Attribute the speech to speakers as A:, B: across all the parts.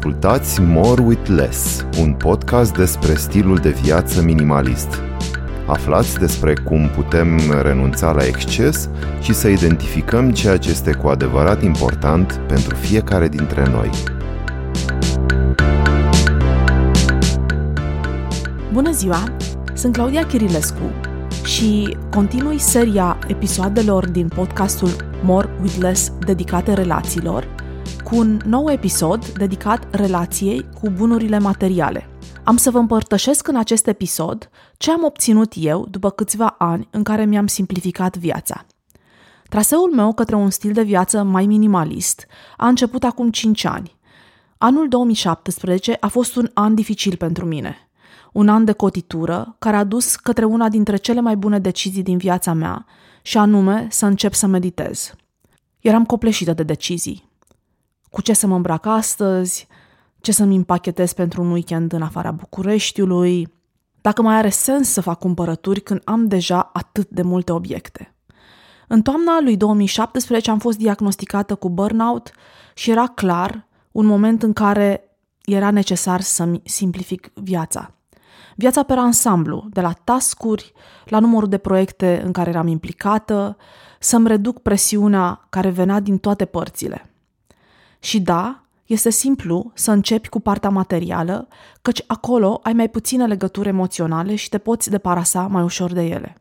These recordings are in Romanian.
A: Ascultați More with Less, un podcast despre stilul de viață minimalist. Aflați despre cum putem renunța la exces și să identificăm ceea ce este cu adevărat important pentru fiecare dintre noi.
B: Bună ziua! Sunt Claudia Chirilescu și continui seria episoadelor din podcastul More with Less dedicate relațiilor cu un nou episod dedicat relației cu bunurile materiale. Am să vă împărtășesc în acest episod ce am obținut eu după câțiva ani în care mi-am simplificat viața. Traseul meu către un stil de viață mai minimalist a început acum 5 ani. Anul 2017 a fost un an dificil pentru mine. Un an de cotitură care a dus către una dintre cele mai bune decizii din viața mea, și anume să încep să meditez. Eram copleșită de decizii cu ce să mă îmbrac astăzi, ce să-mi împachetez pentru un weekend în afara Bucureștiului, dacă mai are sens să fac cumpărături când am deja atât de multe obiecte. În toamna lui 2017 am fost diagnosticată cu burnout și era clar un moment în care era necesar să-mi simplific viața. Viața pe ansamblu, de la tascuri la numărul de proiecte în care eram implicată, să-mi reduc presiunea care venea din toate părțile. Și da, este simplu să începi cu partea materială, căci acolo ai mai puține legături emoționale și te poți deparasa mai ușor de ele.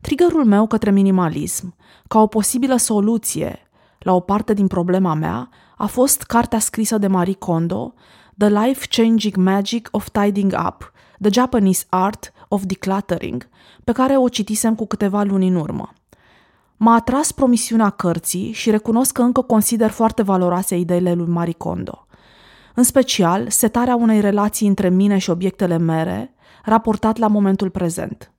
B: Triggerul meu către minimalism, ca o posibilă soluție la o parte din problema mea, a fost cartea scrisă de Marie Kondo, The Life-Changing Magic of Tidying Up, The Japanese Art of Decluttering, pe care o citisem cu câteva luni în urmă. M-a atras promisiunea cărții și recunosc că încă consider foarte valoroase ideile lui Marie Kondo. În special, setarea unei relații între mine și obiectele mele, raportat la momentul prezent.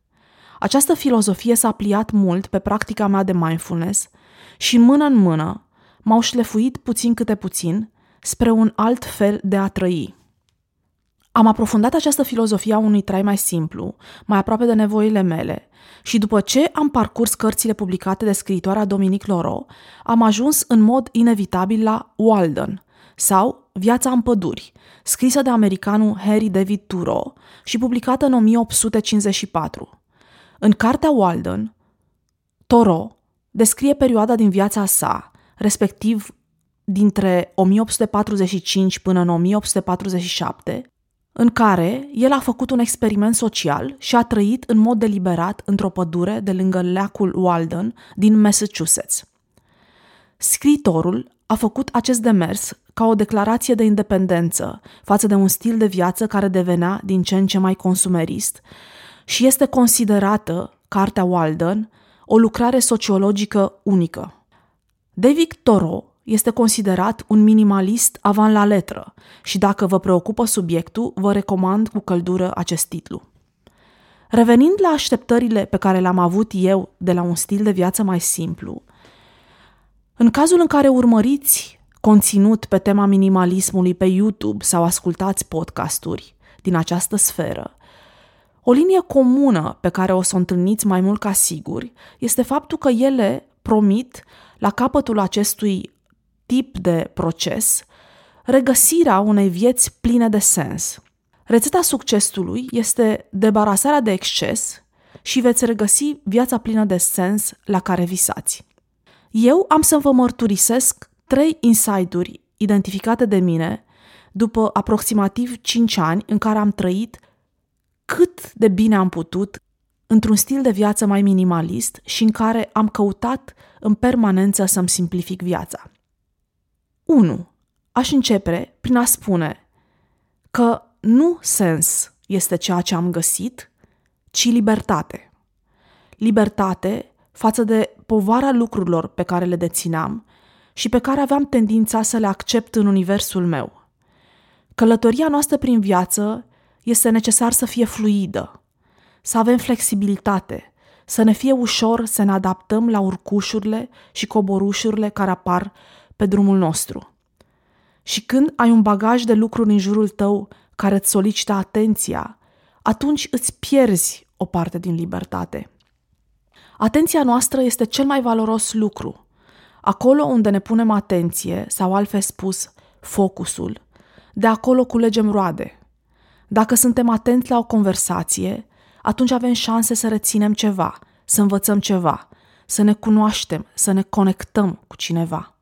B: Această filozofie s-a pliat mult pe practica mea de mindfulness și mână în mână m-au șlefuit puțin câte puțin spre un alt fel de a trăi. Am aprofundat această filozofie a unui trai mai simplu, mai aproape de nevoile mele, și după ce am parcurs cărțile publicate de scriitoarea Dominic Loro, am ajuns în mod inevitabil la Walden, sau Viața în păduri, scrisă de americanul Harry David Thoreau și publicată în 1854. În cartea Walden, Thoreau descrie perioada din viața sa, respectiv dintre 1845 până în 1847, în care el a făcut un experiment social și a trăit în mod deliberat într-o pădure de lângă leacul Walden din Massachusetts. Scriitorul a făcut acest demers ca o declarație de independență față de un stil de viață care devenea din ce în ce mai consumerist și este considerată, cartea Walden, o lucrare sociologică unică. David Thoreau este considerat un minimalist avant la letră și dacă vă preocupă subiectul, vă recomand cu căldură acest titlu. Revenind la așteptările pe care le-am avut eu de la un stil de viață mai simplu, în cazul în care urmăriți conținut pe tema minimalismului pe YouTube sau ascultați podcasturi din această sferă, o linie comună pe care o să o întâlniți mai mult ca siguri este faptul că ele promit la capătul acestui tip de proces, regăsirea unei vieți pline de sens. Rețeta succesului este debarasarea de exces și veți regăsi viața plină de sens la care visați. Eu am să vă mărturisesc trei insight-uri identificate de mine după aproximativ 5 ani în care am trăit cât de bine am putut într-un stil de viață mai minimalist și în care am căutat în permanență să-mi simplific viața. 1. Aș începe prin a spune că nu sens este ceea ce am găsit, ci libertate. Libertate față de povara lucrurilor pe care le dețineam și pe care aveam tendința să le accept în universul meu. Călătoria noastră prin viață este necesar să fie fluidă, să avem flexibilitate, să ne fie ușor să ne adaptăm la urcușurile și coborușurile care apar pe drumul nostru. Și când ai un bagaj de lucruri în jurul tău care îți solicită atenția, atunci îți pierzi o parte din libertate. Atenția noastră este cel mai valoros lucru. Acolo unde ne punem atenție, sau altfel spus, focusul, de acolo culegem roade. Dacă suntem atenți la o conversație, atunci avem șanse să reținem ceva, să învățăm ceva, să ne cunoaștem, să ne conectăm cu cineva.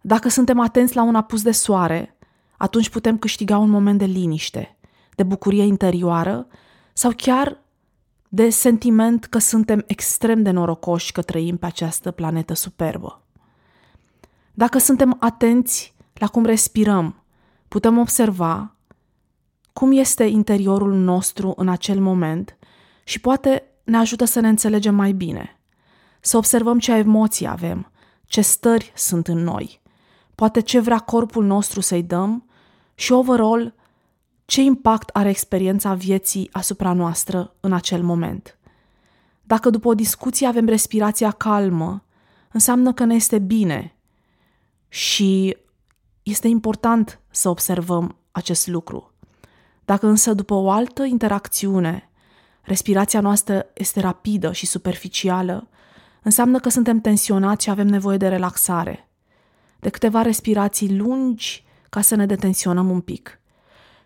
B: Dacă suntem atenți la un apus de soare, atunci putem câștiga un moment de liniște, de bucurie interioară sau chiar de sentiment că suntem extrem de norocoși că trăim pe această planetă superbă. Dacă suntem atenți la cum respirăm, putem observa cum este interiorul nostru în acel moment și poate ne ajută să ne înțelegem mai bine, să observăm ce emoții avem, ce stări sunt în noi, poate ce vrea corpul nostru să-i dăm și, overall, ce impact are experiența vieții asupra noastră în acel moment. Dacă după o discuție avem respirația calmă, înseamnă că ne este bine și este important să observăm acest lucru. Dacă însă după o altă interacțiune respirația noastră este rapidă și superficială, înseamnă că suntem tensionați și avem nevoie de relaxare, de câteva respirații lungi ca să ne detensionăm un pic.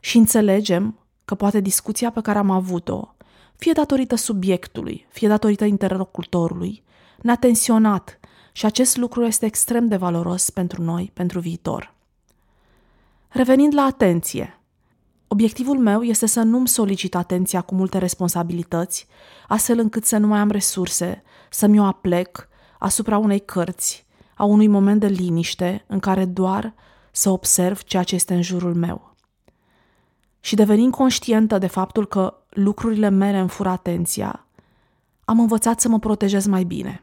B: Și înțelegem că poate discuția pe care am avut-o, fie datorită subiectului, fie datorită interlocutorului, ne-a tensionat și acest lucru este extrem de valoros pentru noi, pentru viitor. Revenind la atenție, obiectivul meu este să nu-mi solicit atenția cu multe responsabilități, astfel încât să nu mai am resurse, să-mi o aplec asupra unei cărți, a unui moment de liniște în care doar să observ ceea ce este în jurul meu. Și devenind conștientă de faptul că lucrurile mele îmi fură atenția, am învățat să mă protejez mai bine.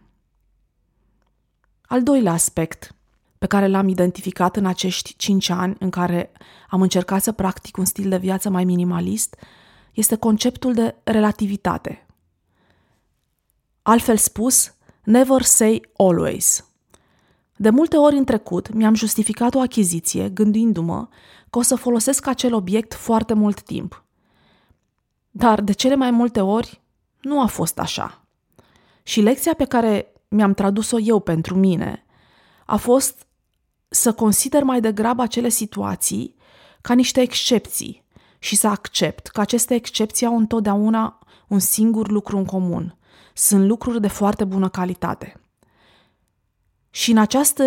B: Al doilea aspect pe care l-am identificat în acești cinci ani în care am încercat să practic un stil de viață mai minimalist este conceptul de relativitate. Altfel spus, never say always. De multe ori în trecut mi-am justificat o achiziție gândindu-mă că o să folosesc acel obiect foarte mult timp. Dar de cele mai multe ori nu a fost așa. Și lecția pe care mi-am tradus-o eu pentru mine a fost să consider mai degrabă acele situații ca niște excepții și să accept că aceste excepții au întotdeauna un singur lucru în comun. Sunt lucruri de foarte bună calitate. Și în această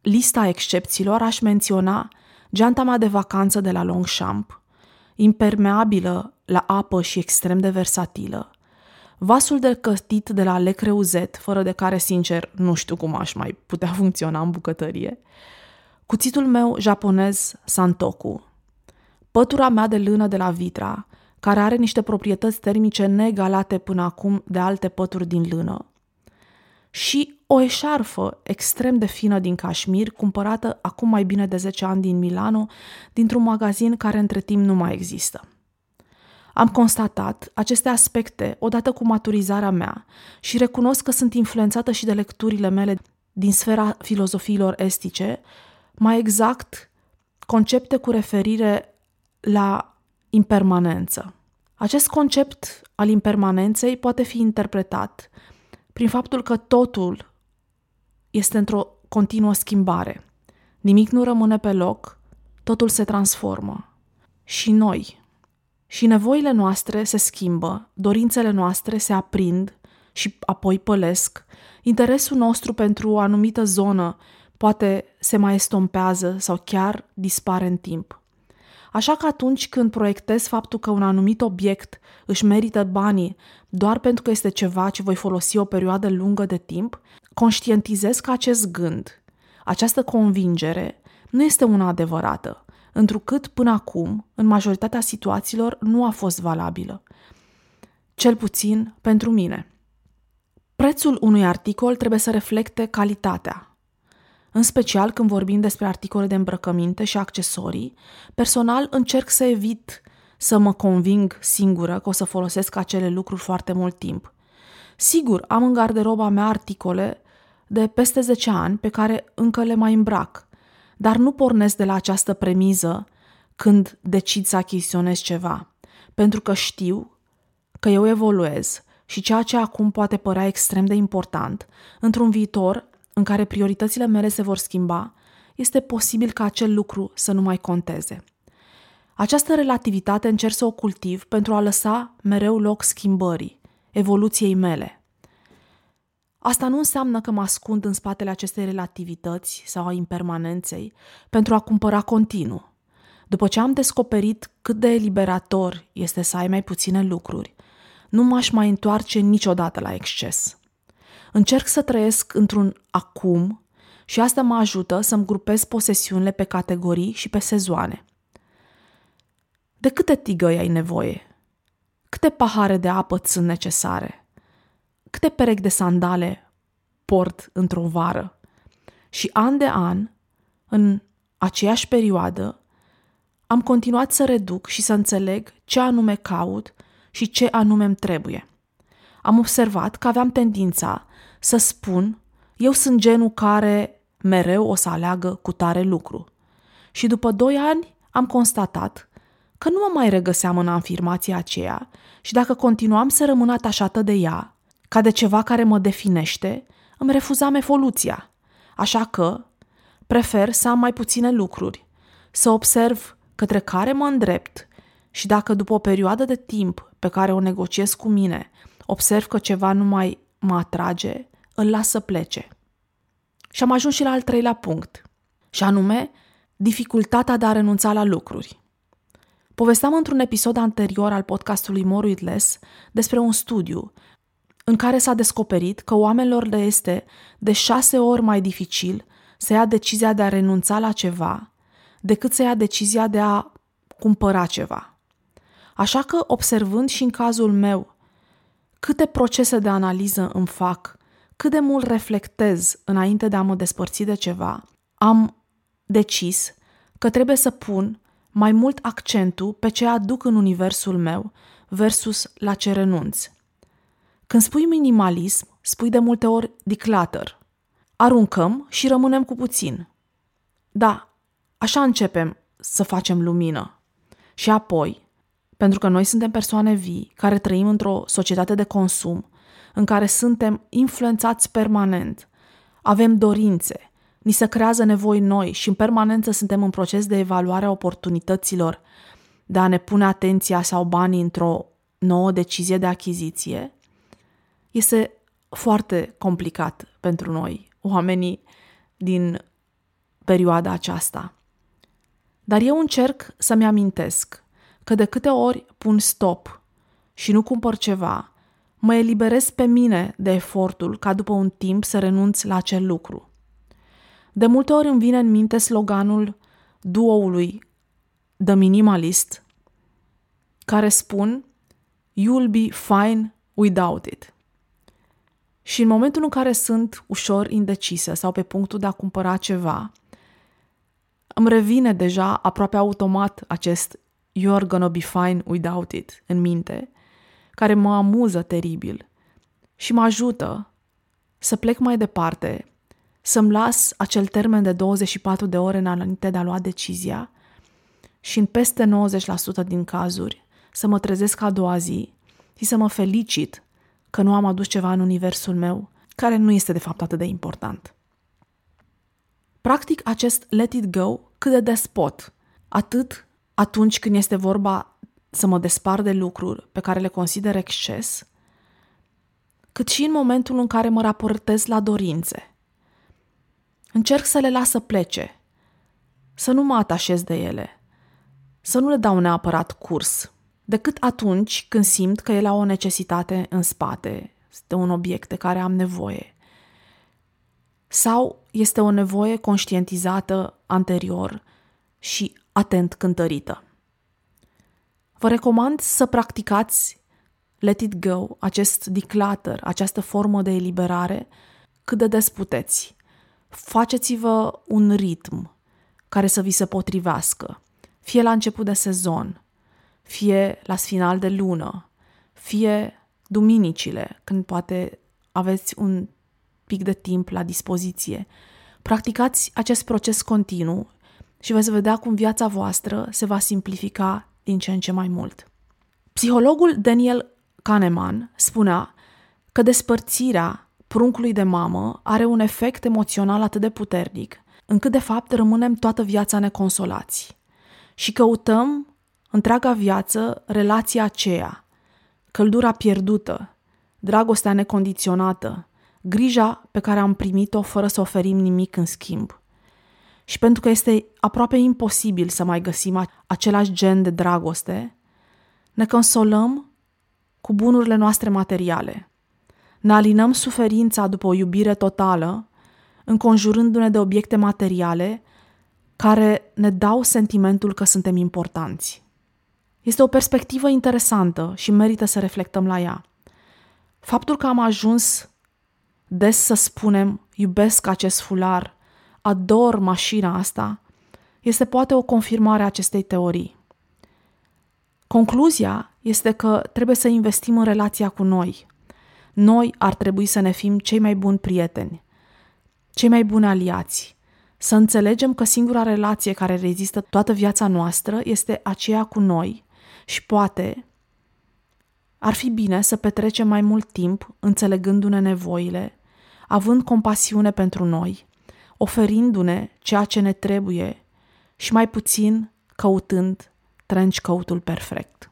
B: lista excepțiilor aș menționa geanta mea de vacanță de la Longchamp, impermeabilă la apă și extrem de versatilă, vasul de cătit de la Le Creuset, fără de care, sincer, nu știu cum aș mai putea funcționa în bucătărie, cuțitul meu japonez Santoku, pătura mea de lână de la Vitra, care are niște proprietăți termice negalate până acum de alte pături din lână, și o eșarfă extrem de fină din cașmir, cumpărată acum mai bine de 10 ani din Milano, dintr-un magazin care între timp nu mai există. Am constatat aceste aspecte odată cu maturizarea mea și recunosc că sunt influențată și de lecturile mele din sfera filozofiilor estice, mai exact concepte cu referire la impermanență. Acest concept al impermanenței poate fi interpretat prin faptul că totul este într-o continuă schimbare. Nimic nu rămâne pe loc, totul se transformă. Și noi. Și nevoile noastre se schimbă, dorințele noastre se aprind și apoi pălesc, interesul nostru pentru o anumită zonă poate se mai estompează sau chiar dispare în timp. Așa că atunci când proiectez faptul că un anumit obiect își merită banii doar pentru că este ceva ce voi folosi o perioadă lungă de timp, conștientizez că acest gând, această convingere, nu este una adevărată, întrucât până acum, în majoritatea situațiilor, nu a fost valabilă. Cel puțin pentru mine. Prețul unui articol trebuie să reflecte calitatea, în special când vorbim despre articole de îmbrăcăminte și accesorii, personal încerc să evit să mă conving singură că o să folosesc acele lucruri foarte mult timp. Sigur, am în garderoba mea articole de peste 10 ani pe care încă le mai îmbrac, dar nu pornesc de la această premiză când decid să achiziționez ceva, pentru că știu că eu evoluez și ceea ce acum poate părea extrem de important, într-un viitor în care prioritățile mele se vor schimba, este posibil ca acel lucru să nu mai conteze. Această relativitate încerc să o cultiv pentru a lăsa mereu loc schimbării, evoluției mele. Asta nu înseamnă că mă ascund în spatele acestei relativități sau a impermanenței pentru a cumpăra continuu. După ce am descoperit cât de eliberator este să ai mai puține lucruri, nu m-aș mai întoarce niciodată la exces. Încerc să trăiesc într-un acum și asta mă ajută să-mi grupez posesiunile pe categorii și pe sezoane. De câte tigăi ai nevoie? Câte pahare de apă sunt necesare? Câte perechi de sandale port într-o vară? Și an de an, în aceeași perioadă, am continuat să reduc și să înțeleg ce anume caut și ce anume îmi trebuie. Am observat că aveam tendința să spun eu sunt genul care mereu o să aleagă cu tare lucru. Și după doi ani am constatat că nu mă mai regăseam în afirmația aceea și dacă continuam să rămân atașată de ea, ca de ceva care mă definește, îmi refuzam evoluția. Așa că prefer să am mai puține lucruri, să observ către care mă îndrept și dacă după o perioadă de timp pe care o negociez cu mine, observ că ceva nu mai mă atrage, îl las să plece. Și am ajuns și la al treilea punct, și anume dificultatea de a renunța la lucruri. Povesteam într-un episod anterior al podcastului More With Less despre un studiu în care s-a descoperit că oamenilor le este de șase ori mai dificil să ia decizia de a renunța la ceva decât să ia decizia de a cumpăra ceva. Așa că, observând și în cazul meu câte procese de analiză îmi fac, cât de mult reflectez înainte de a mă despărți de ceva, am decis că trebuie să pun mai mult accentul pe ce aduc în universul meu versus la ce renunț. Când spui minimalism, spui de multe ori declutter. Aruncăm și rămânem cu puțin. Da, Așa începem să facem lumină. Și apoi, pentru că noi suntem persoane vii care trăim într-o societate de consum în care suntem influențați permanent, avem dorințe, ni se creează nevoi noi și în permanență suntem în proces de evaluare a oportunităților de a ne pune atenția sau banii într-o nouă decizie de achiziție, este foarte complicat pentru noi, oamenii din perioada aceasta. Dar eu încerc să-mi amintesc că de câte ori pun stop și nu cumpăr ceva, mă eliberez pe mine de efortul ca după un timp să renunț la acel lucru. De multe ori îmi vine în minte sloganul duoului The Minimalist, care spun You'll be fine without it. Și în momentul în care sunt ușor indecisă sau pe punctul de a cumpăra ceva, îmi revine deja aproape automat acest You're gonna be fine without it în minte, care mă amuză teribil și mă ajută să plec mai departe, să-mi las acel termen de 24 de ore înainte de a lua decizia și în peste 90% din cazuri să mă trezesc a doua zi și să mă felicit că nu am adus ceva în universul meu care nu este de fapt atât de important. Practic acest let it go cât de despot, atât atunci când este vorba să mă despar de lucruri pe care le consider exces, cât și în momentul în care mă raportez la dorințe. Încerc să le las să plece, să nu mă atașez de ele, să nu le dau neapărat curs, decât atunci când simt că ele au o necesitate în spate, de un obiect de care am nevoie sau este o nevoie conștientizată anterior și atent cântărită. Vă recomand să practicați Let It Go, acest declutter, această formă de eliberare, cât de des puteți. Faceți-vă un ritm care să vi se potrivească, fie la început de sezon, fie la final de lună, fie duminicile, când poate aveți un pic de timp la dispoziție. Practicați acest proces continuu și veți vedea cum viața voastră se va simplifica din ce în ce mai mult. Psihologul Daniel Kahneman spunea că despărțirea pruncului de mamă are un efect emoțional atât de puternic, încât de fapt rămânem toată viața neconsolați și căutăm întreaga viață relația aceea, căldura pierdută, dragostea necondiționată, grija pe care am primit-o fără să oferim nimic în schimb. Și pentru că este aproape imposibil să mai găsim același gen de dragoste, ne consolăm cu bunurile noastre materiale. Ne alinăm suferința după o iubire totală, înconjurându-ne de obiecte materiale care ne dau sentimentul că suntem importanți. Este o perspectivă interesantă și merită să reflectăm la ea. Faptul că am ajuns des să spunem iubesc acest fular, ador mașina asta, este poate o confirmare a acestei teorii. Concluzia este că trebuie să investim în relația cu noi. Noi ar trebui să ne fim cei mai buni prieteni, cei mai buni aliați, să înțelegem că singura relație care rezistă toată viața noastră este aceea cu noi și poate ar fi bine să petrecem mai mult timp înțelegându-ne nevoile, având compasiune pentru noi, oferindu-ne ceea ce ne trebuie și mai puțin căutând trench căutul perfect.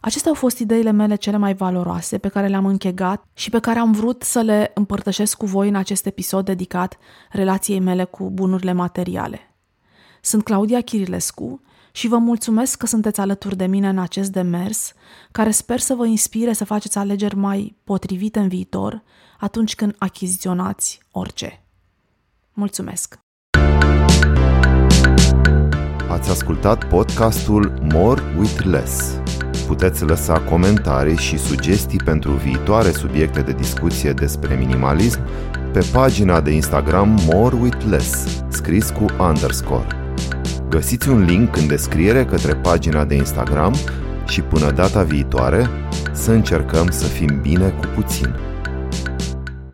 B: Acestea au fost ideile mele cele mai valoroase pe care le-am închegat și pe care am vrut să le împărtășesc cu voi în acest episod dedicat relației mele cu bunurile materiale. Sunt Claudia Chirilescu și vă mulțumesc că sunteți alături de mine în acest demers, care sper să vă inspire să faceți alegeri mai potrivite în viitor atunci când achiziționați orice. Mulțumesc!
A: Ați ascultat podcastul More with Less. Puteți lăsa comentarii și sugestii pentru viitoare subiecte de discuție despre minimalism pe pagina de Instagram More with Less, scris cu underscore. Găsiți un link în descriere către pagina de Instagram și până data viitoare să încercăm să fim bine cu puțin.